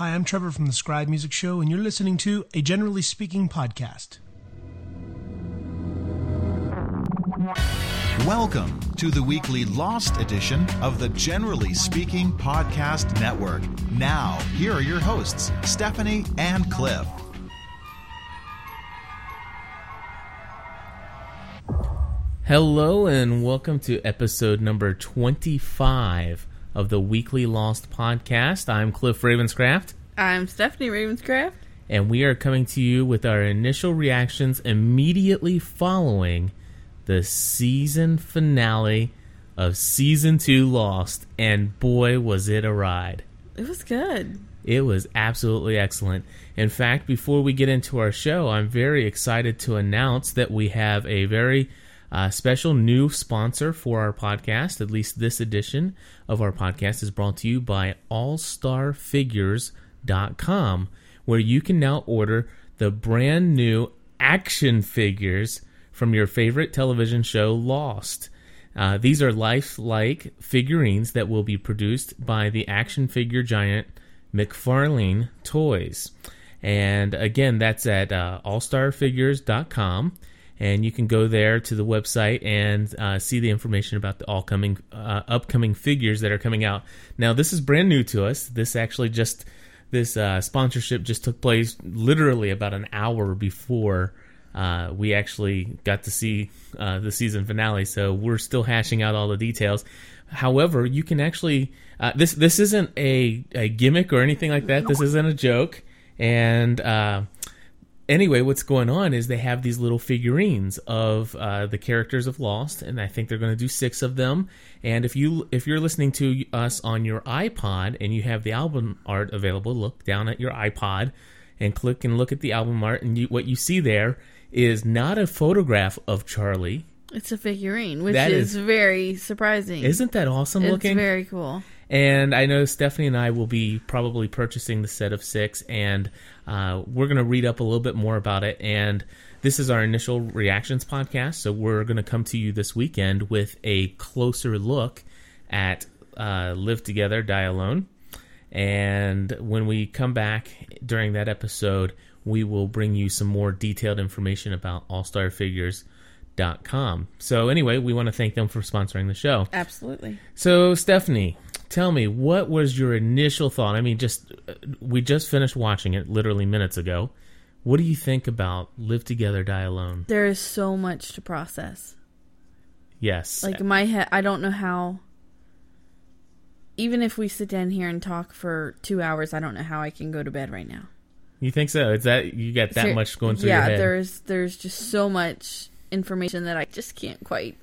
Hi, I'm Trevor from the Scribe Music Show, and you're listening to a Generally Speaking podcast. Welcome to the weekly Lost edition of the Generally Speaking Podcast Network. Now, here are your hosts, Stephanie and Cliff. Hello, and welcome to episode number 25 of the Weekly Lost podcast. I'm Cliff Ravenscraft, I'm Stephanie Ravenscraft. and we are coming to you with our initial reactions immediately following the season finale of season 2 Lost. And boy, was it a ride! It was good. It was absolutely excellent. In fact, before we get into our show, I'm very excited to announce that we have a very uh, special new sponsor for our podcast. At least this edition of our podcast is brought to you by AllStarFigures.com, where you can now order the brand new action figures from your favorite television show, Lost. Uh, these are lifelike figurines that will be produced by the action figure giant McFarlane Toys. And again, that's at uh, allstarfigures.com. And you can go there to the website and uh, see the information about the all coming, uh, upcoming figures that are coming out. Now, this is brand new to us. This actually just, this uh, sponsorship just took place literally about an hour before uh, we actually got to see uh, the season finale. So we're still hashing out all the details. However, you can actually uh, this this isn't a, a gimmick or anything like that. This isn't a joke. And uh, anyway, what's going on is they have these little figurines of uh, the characters of Lost, and I think they're going to do six of them. And if you if you're listening to us on your iPod and you have the album art available, look down at your iPod and click and look at the album art, and you, what you see there is not a photograph of Charlie. It's a figurine, which is, is- very surprising. Isn't that awesome it's looking? very cool. And I know Stephanie and I will be probably purchasing the set of six, and uh, we're going to read up a little bit more about it. And this is our initial reactions podcast, so we're going to come to you this weekend with a closer look at uh, Live Together, Die Alone. And when we come back during that episode, we will bring you some more detailed information about allstarfigures.com. So, anyway, we want to thank them for sponsoring the show. Absolutely. So, Stephanie, tell me, what was your initial thought? I mean, just we just finished watching it literally minutes ago. What do you think about Live Together, Die Alone? There is so much to process. Yes. Like my head, I don't know how. Even if we sit down here and talk for two hours, I don't know how I can go to bed right now. you think so? Is that you got that Ser- much going through yeah, your head? Yeah, there's there's just so much information that I just can't quite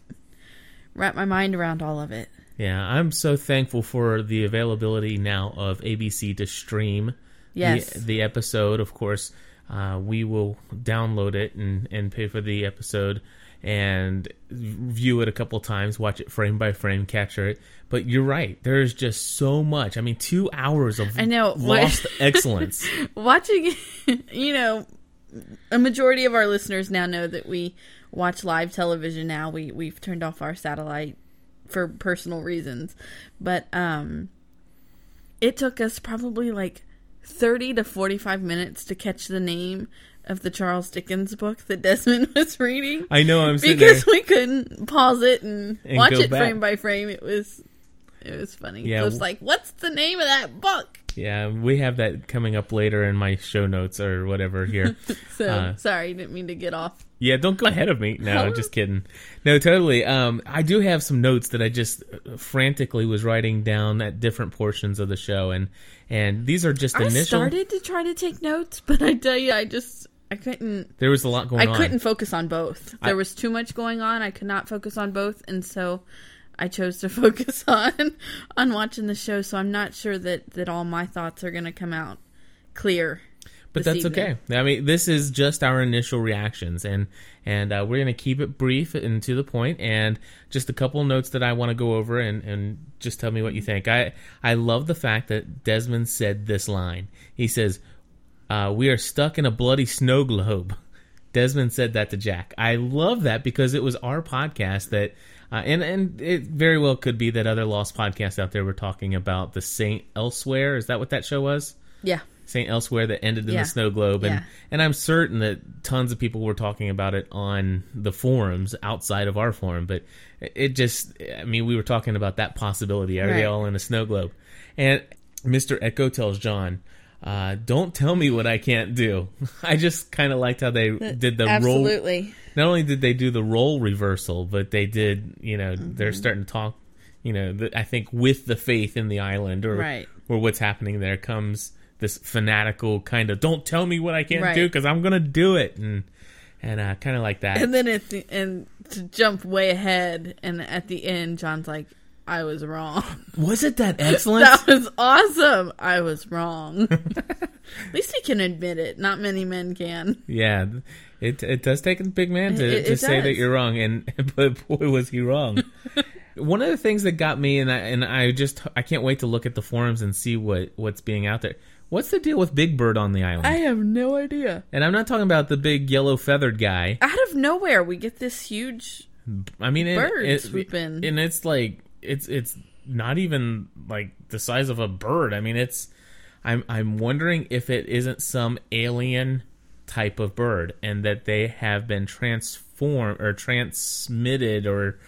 wrap my mind around all of it. Yeah, I'm so thankful for the availability now of ABC to stream Yes. the, the episode. Of course, uh, we will download it and, and pay for the episode and view it a couple times, watch it frame by frame, capture it. But you're right. There's just so much. I mean, two hours of I know. lost excellence. watching you know a majority of our listeners now know that we watch live television now we we've turned off our satellite for personal reasons but um it took us probably like 30 to 45 minutes to catch the name of the Charles Dickens book that Desmond was reading I know I'm because there. we couldn't pause it and, And watch it back. frame by frame it was it was funny Yeah, so it's w- like what's the name of that book Yeah, we have that coming up later in my show notes or whatever here. so Uh, sorry didn't mean to get off Yeah, don't go ahead of me. No, I'm just kidding. No, totally. Um, I do have some notes that I just frantically was writing down at different portions of the show, and and these are just initial. I started to try to take notes, but I tell you, I just I couldn't. There was a lot going I on. I couldn't focus on both. There I- was too much going on. I could not focus on both, and so I chose to focus on on watching the show. So I'm not sure that that all my thoughts are going to come out clear. But that's evening. okay. I mean, this is just our initial reactions, and and uh, we're gonna keep it brief and to the point, and just a couple notes that I want to go over, and and just tell me what you think. I I love the fact that Desmond said this line. He says, uh, "We are stuck in a bloody snow globe." Desmond said that to Jack. I love that because it was our podcast that, uh, and and it very well could be that other lost podcasts out there were talking about the Saint Elsewhere. Is that what that show was? Yeah. Saint Elsewhere that ended in Yeah. the snow globe, and Yeah. and I'm certain that tons of people were talking about it on the forums outside of our forum, but it just, I mean, we were talking about that possibility. Are they all in a snow globe? And Mister Eko tells John. Uh, don't tell me what I can't do. I just kind of liked how they did the role Absolutely. not only did they do the role reversal, but they did, you know, Mm-hmm. they're starting to talk, you know, the, I think with the faith in the island or Right. or what's happening there comes this fanatical kind of don't tell me what I can't Right. do because I'm gonna do it and and uh, kind of like that. And then at the and to jump way ahead, and at the end, John's like, "I was wrong." was it that excellent? that was awesome. I was wrong. at least he can admit it. Not many men can. yeah, it it does take a big man to, It- to it say that you're wrong, and but boy was he wrong. One of the things that got me, and I and I just I can't wait to look at the forums and see what what's being out there. What's the deal with Big Bird on the island? I have no idea. And I'm not talking about the big yellow feathered guy. Out of nowhere, we get this huge. I mean, Bird it, swoop in. and it's like it's it's not even like the size of a bird. I mean, it's. I'm I'm wondering if it isn't some alien type of bird, and that they have been transformed or transmitted or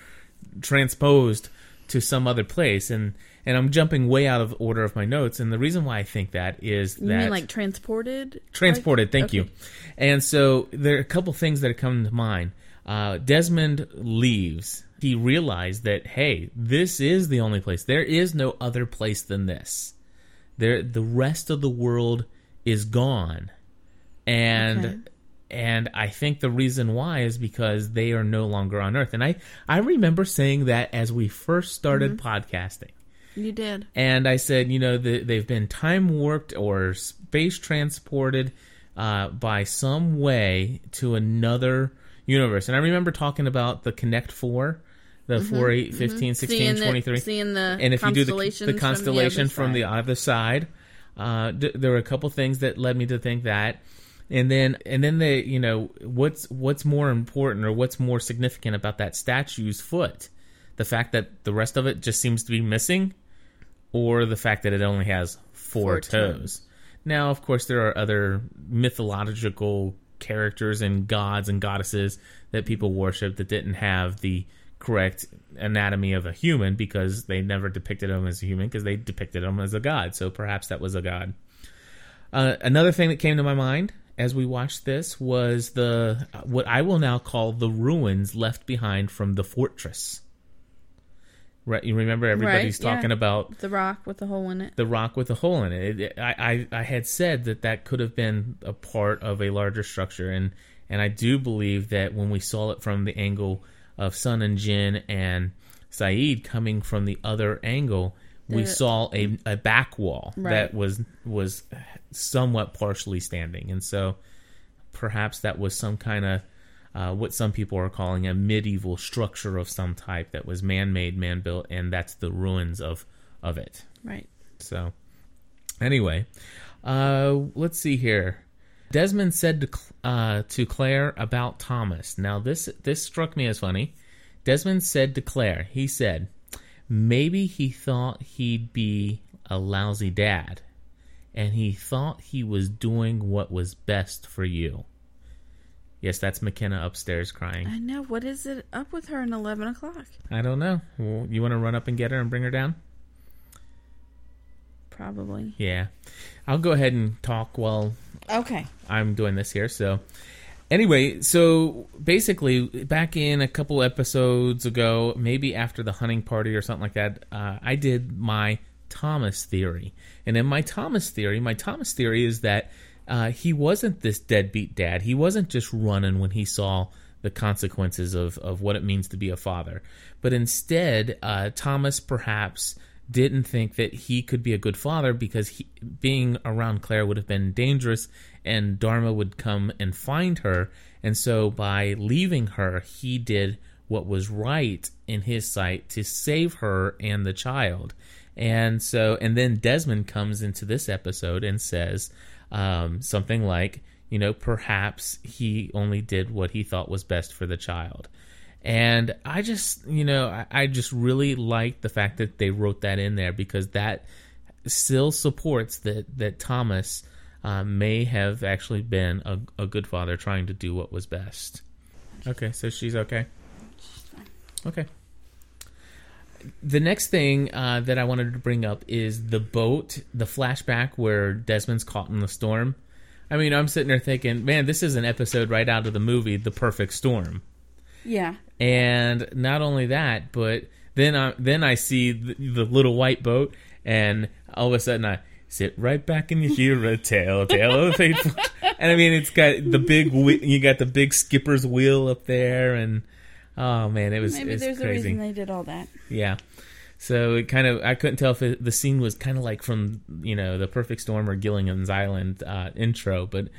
transposed to some other place, and and I'm jumping way out of order of my notes, and the reason why I think that is that You mean like transported? transported thank okay. you and so there are a couple things that coming to mind uh, desmond leaves he realized that hey this is the only place there is no other place than this there the rest of the world is gone and Okay. and i think the reason why is because they are no longer on earth and i i remember saying that as we first started Mm-hmm. podcasting You did. and I said, you know, the, they've been time warped or space transported uh, by some way to another universe. And I remember talking about the Connect Four, the four, eight, 15, 16, Mm-hmm. seeing 23. The, seeing the and if you do the, the constellation from the other from the side. other side, uh, d- there were a couple things that led me to think that. And then, and then they, you know, what's what's more important or what's more significant about that statue's foot? The fact that the rest of it just seems to be missing, or the fact that it only has four, Four toes. toes. Now, of course, there are other mythological characters and gods and goddesses that people worship that didn't have the correct anatomy of a human because they never depicted them as a human because they depicted them as a god. So perhaps that was a god. Uh, another thing that came to my mind as we watched this was the what I will now call the ruins left behind from the fortress. Right, you remember everybody's Right, yeah. talking about the rock with the hole in it. the rock with a hole in it. It- I, I I had said that that could have been a part of a larger structure, and and I do believe that when we saw it from the angle of Sun and Jin and Sayid coming from the other angle, we The- saw a a back wall Right. that was was somewhat partially standing, and so perhaps that was some kind of uh, what some people are calling a medieval structure of some type that was man-made, man-built, and that's the ruins of of it. Right. So, anyway, uh, let's see here. Desmond said to uh, to Claire about Thomas. Now, this this struck me as funny. Desmond said to Claire, he said, maybe he thought he'd be a lousy dad, and he thought he was doing what was best for you. Yes, that's McKenna upstairs crying. I know. What is it up with her in eleven o'clock? I don't know. Well, you want to run up and get her and bring her down? Probably. Yeah. I'll go ahead and talk while Okay. I'm doing this here. So, anyway, so basically, back in a couple episodes ago, maybe after the hunting party or something like that, uh, I did my Thomas theory. And in my Thomas theory, my Thomas theory is that uh, he wasn't this deadbeat dad. He wasn't just running when he saw the consequences of, of what it means to be a father. But instead, uh, Thomas perhaps didn't think that he could be a good father because he, being around Claire would have been dangerous and Dharma would come and find her. And so by leaving her, he did what was right in his sight to save her and the child. And so, and then Desmond comes into this episode and says um, something like, you know, perhaps he only did what he thought was best for the child. And I just, you know, I, I just really liked the fact that they wrote that in there because that still supports that that Thomas uh, may have actually been a, a good father trying to do what was best. Okay, so she's okay. Okay. The next thing uh, that I wanted to bring up is the boat, the flashback where Desmond's caught in the storm. I mean, I'm sitting there thinking, man, this is an episode right out of the movie, The Perfect Storm. Yeah. And not only that, but then I then I see the, the little white boat, and all of a sudden I sit right back and you hear a tale, tale of the faithful. And I mean, it's got the big you got the big skipper's wheel up there, and oh man, it was Maybe there's a reason they did all that. Yeah. So it kind of I couldn't tell if it, the scene was kind of like from you know the Perfect Storm or Gilligan's Island uh, intro, but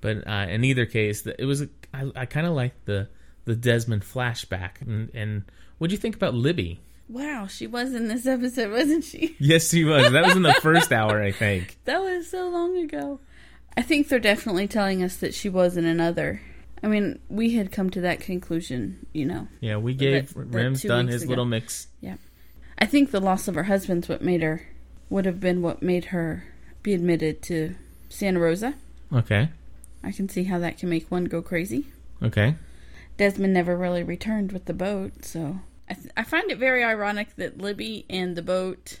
but uh, in either case, it was I, I kind of liked the the Desmond flashback. And, and what do you think about Libby? Wow, she was in this episode, wasn't she? Yes, she was. That was in the first hour, I think. That was so long ago. I think they're definitely telling us that she was in another. I mean, we had come to that conclusion, you know. Yeah, we gave That- Rim's done his ago. little mix. Yeah. I think the loss of her husband's what made her would have been what made her be admitted to Santa Rosa. Okay, I can see how that can make one go crazy. okay. Desmond never really returned with the boat, so I, th- I find it very ironic that Libby and the boat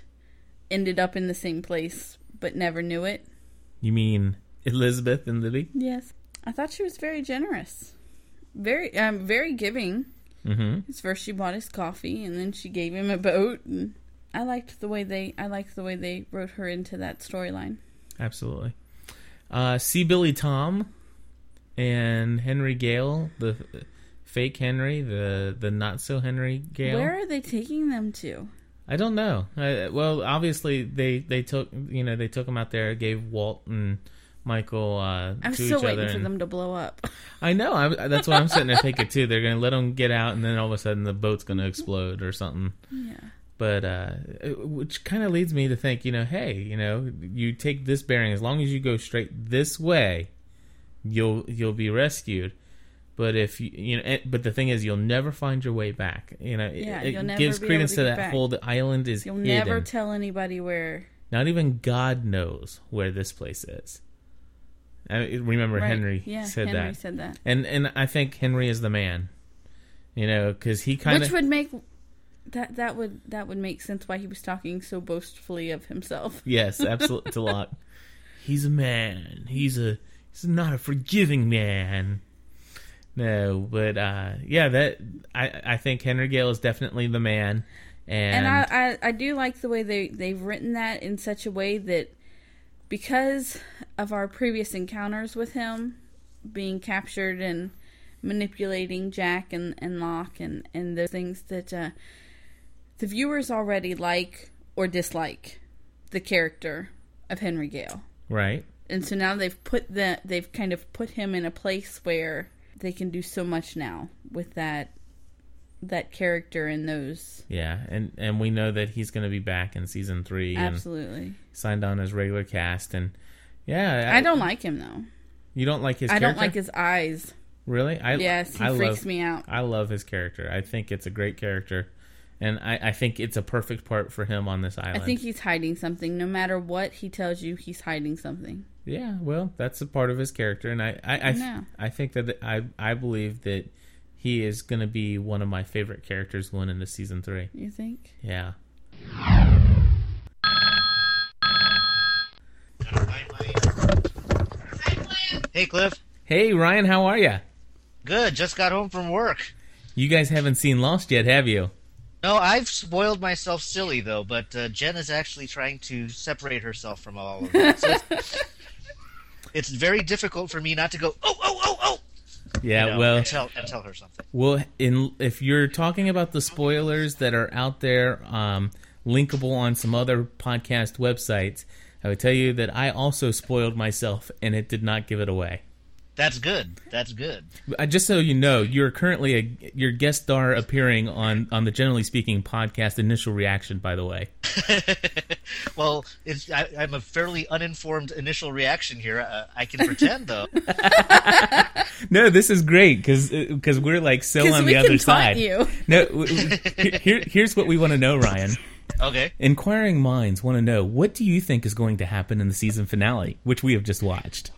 ended up in the same place but never knew it. You mean Elizabeth and Libby? Yes, I thought she was very generous, very um very giving. Mm-hmm. First she bought his coffee, and then she gave him a boat, and I liked the way they I liked the way they wrote her into that storyline. Absolutely. Uh, see Billy Tom and Henry Gale, the fake Henry, the the not so Henry Gale. Where are they taking them to? I don't know. Uh, well, obviously they they took you know they took him out there, gave Walt and Michael uh, I'm still waiting for and- them to blow up. I know. I, that's what I'm sitting there thinking too. They're gonna let them get out, and then all of a sudden the boat's gonna explode or something. yeah. But uh, which kind of leads me to think, you know, hey, you know, you take this bearing as long as you go straight this way, you'll you'll be rescued. But if you you know, eh, but the thing is, you'll never find your way back. You know, it- Yeah, it, you'll gives credence to to that back. whole the island is You'll hidden. never tell anybody where. Not even God knows where this place is. I remember Right. Henry yeah, said Henry that, said that. and and I think Henry is the man. You know, because he kind of Which would make that that would that would make sense why he was talking so boastfully of himself. Yes, absolutely. It's a lot. He's a man. He's a. He's not a forgiving man. No, but uh, yeah, that I I think Henry Gale is definitely the man, and, And I, I I do like the way they they've written that in such a way that because of our previous encounters with him being captured and manipulating Jack and, and Locke and, and those things that uh, the viewers already like or dislike the character of Henry Gale. right, And so now they've put the they've kind of put him in a place where they can do so much now with that that character in those yeah, and and we know that he's going to be back in season three absolutely. signed on as regular cast, and yeah, I don't like him though. You don't like his. I character? don't like his eyes. Really? I Yes, he I freaks love, me out. I love his character. I think it's a great character, and I, I think it's a perfect part for him on this island. I think he's hiding something. No matter what he tells you, he's hiding something. Yeah, well, that's a part of his character, and I, I, I, know. I think that I, I believe that he is going to be one of my favorite characters going into season three. You think? Yeah. Hey, Cliff. Hey, Ryan, how are you? Good. Just got home from work. You guys haven't seen Lost yet, have you? No, I've spoiled myself silly though, but uh, Jen is actually trying to separate herself from all of it. So it's, it's very difficult for me not to go oh. Yeah. you know, well, and tell and tell her something. Well, in if you're talking about the spoilers that are out there, um, linkable on some other podcast websites, I would tell you that I also spoiled myself, and it did not give it away. That's good. That's good. Uh, just so you know, you're currently a your guest star appearing on on the Generally Speaking podcast. Initial reaction, by the way. well, it's, I, I'm a fairly uninformed initial reaction here. Uh, I can pretend though. No, this is great because we're like so Because on we the can other taunt side. you. No, w- w- here, here's what we want to know, Ryan. Okay. Inquiring minds want to know what do you think is going to happen in the season finale, which we have just watched.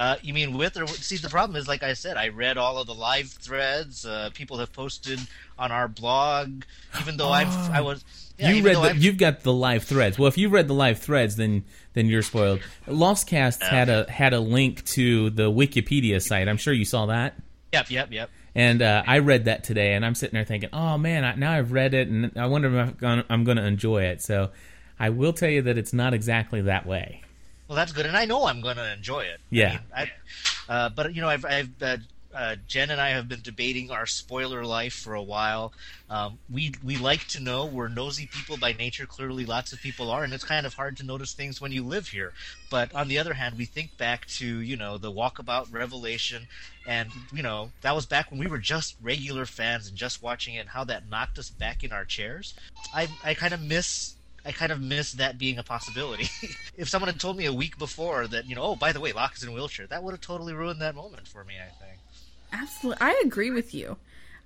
Uh, you mean with or see? The problem is, like I said, I read all of the live threads. Uh, people have posted on our blog. Even though I've I was yeah, you read the, I've- you've got the live threads. Well, if you read the live threads, then then you're spoiled. Lostcast had a had a link to the Wikipedia site. I'm sure you saw that. Yep, yep, yep. And uh, I read that today, and I'm sitting there thinking, "Oh man, I, now I've read it, and I wonder if I'm gonna, I'm going to enjoy it." So, I will tell you that it's not exactly that way. Well, that's good, and I know I'm going to enjoy it. Yeah. I mean, I, uh, but you know, I've, I've uh, uh, Jen and I have been debating our spoiler life for a while. Um, we we like to know. We're nosy people by nature. Clearly, lots of people are, and it's kind of hard to notice things when you live here. But on the other hand, we think back to you know the Walkabout Revelation, and you know that was back when we were just regular fans and just watching it, and how that knocked us back in our chairs. I I kind of miss I kind of miss that being a possibility. if someone had told me a week before that, you know, oh, by the way, Locke is in a wheelchair, that would have totally ruined that moment for me, I think. Absolutely, I agree with you.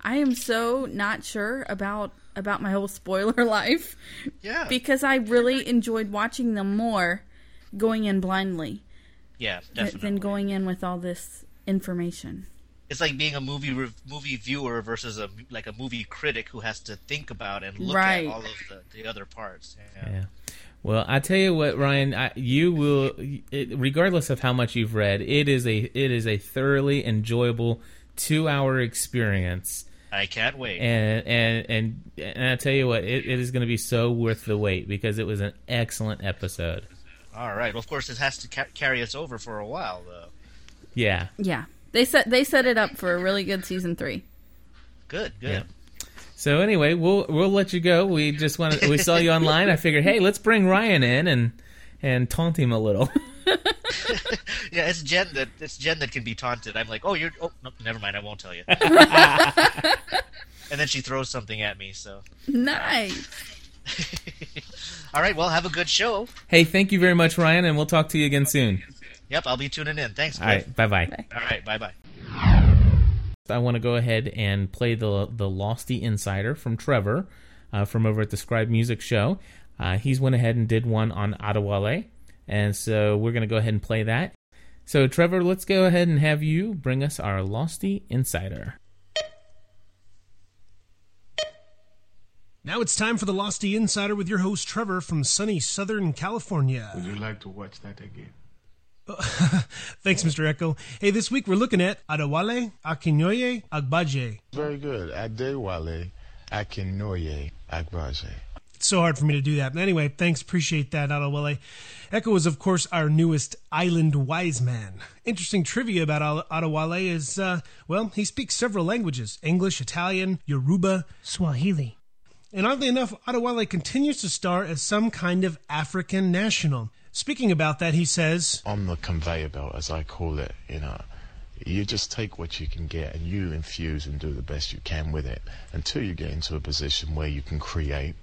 I am so not sure about about my whole spoiler life Yeah. because I really enjoyed watching them more going in blindly yeah, definitely. than going in with all this information. It's like being a movie rev- movie viewer versus a like a movie critic who has to think about and look Right. at all of the, the other parts. Yeah. Yeah. Well, I tell you what, Ryan, I, you will, it, regardless of how much you've read, it is a it is a thoroughly enjoyable two hour experience. I can't wait. and and and, and I tell you what, it, it is going to be so worth the wait because it was an excellent episode. all right. Well, of course, it has to ca- carry us over for a while, though. Yeah, Yeah, they set they set it up for a really good season three. Good, good. Yeah. So anyway, we'll we'll let you go. We just want we saw you online. I figured, hey, let's bring Ryan in and and taunt him a little. Yeah, it's Jen that it's Jen that can be taunted. I'm like, oh, you're oh, no, never mind. I won't tell you. and then she throws something at me. So, Nice. all right. Well, have a good show. hey, thank you very much, Ryan, and we'll talk to you again soon. Yep, I'll be tuning in. Thanks. All Cliff. right, bye bye. All right. Bye bye. I want to go ahead and play the the Losty Insider from Trevor uh, from over at the Scribe Music Show. Uh, he's went ahead and did one on Adewale, and so we're going to go ahead and play that. So Trevor, let's go ahead and have you bring us our Losty Insider. Now it's time for the Losty Insider with your host Trevor from sunny Southern California. Would you like to watch that again? Thanks, Mr. Eko. Hey, this week we're looking at Adewale Akinyoye Agbaje. Very good. Adewale Akinoye Agbaje. It's so hard for me to do that. But anyway, thanks. Appreciate that, Adewale. Eko is, of course, our newest island wise man. Interesting trivia about Al- Adewale is, uh, well, he speaks several languages English, Italian, Yoruba, Swahili. And oddly enough, Adewale continues to star as some kind of African national. Speaking about that, he says, On the conveyor belt, as I call it, you know, you just take what you can get and you infuse and do the best you can with it until you get into a position where you can create,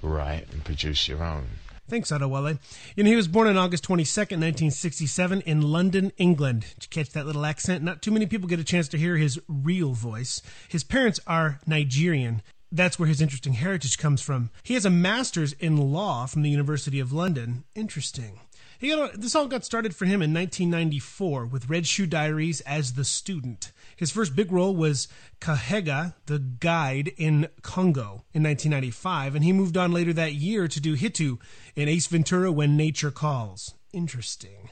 write, and produce your own. Thanks, Adewale. You know, he was born on August 22nd, 1967, in London, England. Did you catch that little accent? Not too many people get a chance to hear his real voice. His parents are Nigerian. That's where his interesting heritage comes from. He has a master's in law from the University of London. Interesting. He got, this all got started for him in 1994 with Red Shoe Diaries as the student. His first big role was Kahega, the guide in Congo in 1995, and he moved on later that year to do Hitu in Ace Ventura When Nature Calls. Interesting.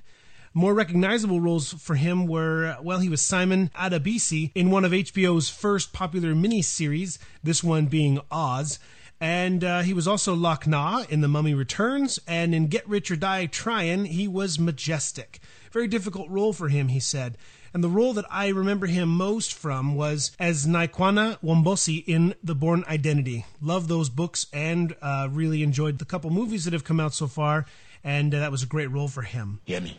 More recognizable roles for him were, well, he was Simon Adebisi in one of HBO's first popular miniseries, this one being Oz. And uh, he was also Lock-Nah in The Mummy Returns, and in Get Rich or Die Tryin', he was Majestic. Very difficult role for him, he said. And the role that I remember him most from was as Nykwana Wombosi in The Bourne Identity. Love those books and uh, really enjoyed the couple movies that have come out so far, and uh, that was a great role for him. Hear me.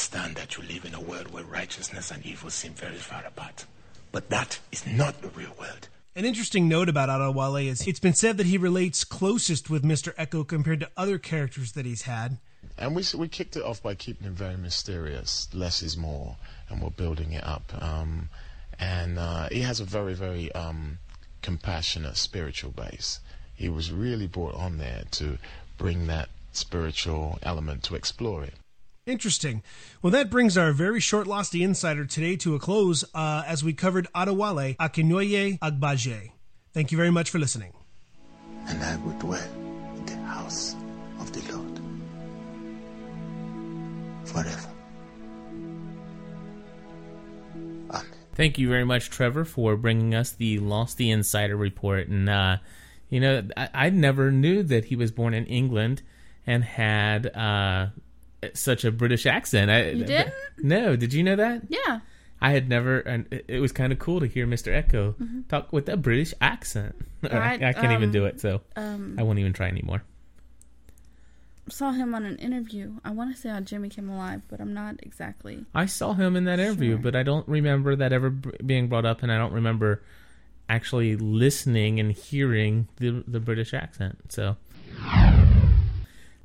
I understand that you live in a world where righteousness and evil seem very far apart. But that is not the real world. An interesting note about Adewale is it's been said that he relates closest with Mr. Eko compared to other characters that he's had. And we we kicked it off by keeping it very mysterious. Less is more, and we're building it up. Um, and uh, he has a very very um, compassionate spiritual base. he was really brought on there to bring that spiritual element to explore it. Interesting. Well, that brings our very short Losty Insider today to a close uh, as we covered Adewale Akinnuoye Agbaje. Thank you very much for listening. And I will dwell in the house of the Lord forever. Amen. Thank you very much, Trevor, for bringing us the Losty Insider report. And uh, you know, I, I never knew that he was born in England and had uh, such a British accent. I, You didn't? No, did you know that? Yeah. I had never, and it- was kind of cool to hear Mr. Eko talk with a British accent. I, I can't even um, do it, so Um, I won't even try anymore. saw him on an interview. I want to say on Jimmy Kimmel Live, but I'm not exactly. I saw him in that interview, Sure. but I don't remember that ever being brought up, and I don't remember actually listening and hearing the the British accent. So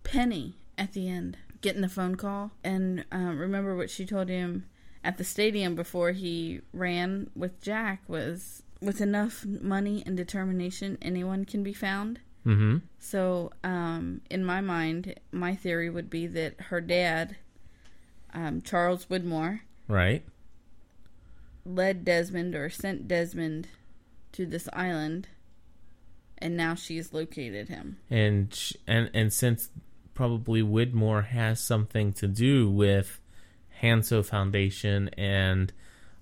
Penny at the end getting the phone call and uh, remember what she told him at the stadium before he ran with Jack was with enough money and determination anyone can be found. hmm So um, in my mind, my theory would be that her dad, um, Charles Widmore, right, led Desmond or sent Desmond to this island, and now she's located him. and sh- and and since probably Widmore has something to do with Hanso Foundation and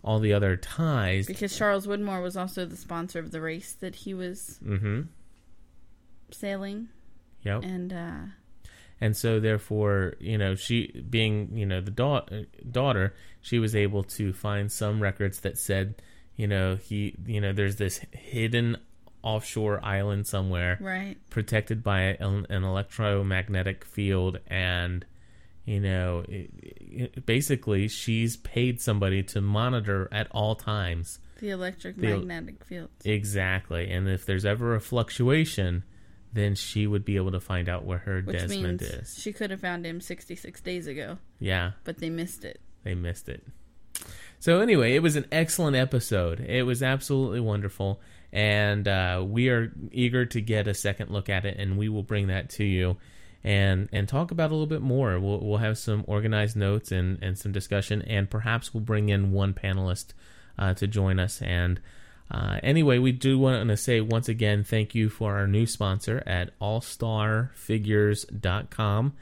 all the other ties. Because Charles Widmore was also the sponsor of the race that he was Mm-hmm. sailing, Yep. and uh, and so therefore you know she being you know the da- daughter she was able to find some records that said you know he you know there's this hidden offshore island somewhere right, protected by an, an electromagnetic field and you know it, it, basically she's paid somebody to monitor at all times the electric The- magnetic field. exactly and if there's ever a fluctuation then she would be able to find out where her Which desmond is she could have found him 66 days ago, yeah but they missed it. they missed it. So anyway, it was an excellent episode. It was absolutely wonderful, and uh, we are eager to get a second look at it, and we will bring that to you, and and talk about a little bit more. We'll we'll have some organized notes and and some discussion, and perhaps we'll bring in one panelist uh, to join us. And uh, anyway, we do want to say once again thank you for our new sponsor at AllStarFigures.com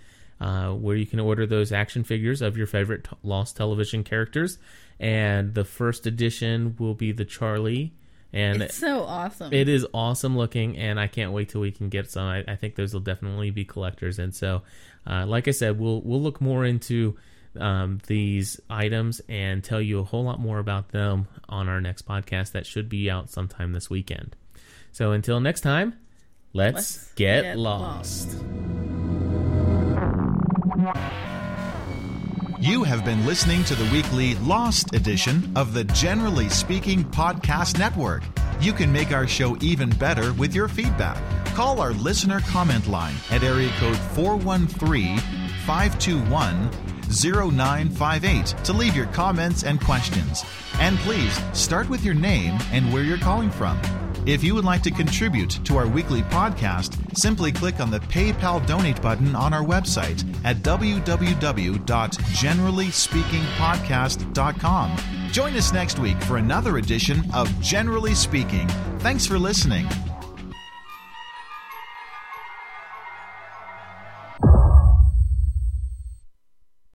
uh, where you can order those action figures of your favorite t- Lost television characters. And the first edition will be the Charlie, and It's so awesome. it is awesome looking. And I can't wait till we can get some. I, I think those will definitely be collectors. And so, uh, like I said, we'll we'll look more into um, these items and tell you a whole lot more about them on our next podcast that should be out sometime this weekend. So until next time, let's, Let's get, get lost. You have been listening to the weekly Lost edition of the Generally Speaking Podcast Network. You can make our show even better with your feedback. Call our listener comment line at area code 413 521 0958 to leave your comments and questions. And please start with your name and where you're calling from. If you would like to contribute to our weekly podcast, simply click on the PayPal donate button on our website at www.generallyspeakingpodcast.com. Join us next week for another edition of Generally Speaking. Thanks for listening.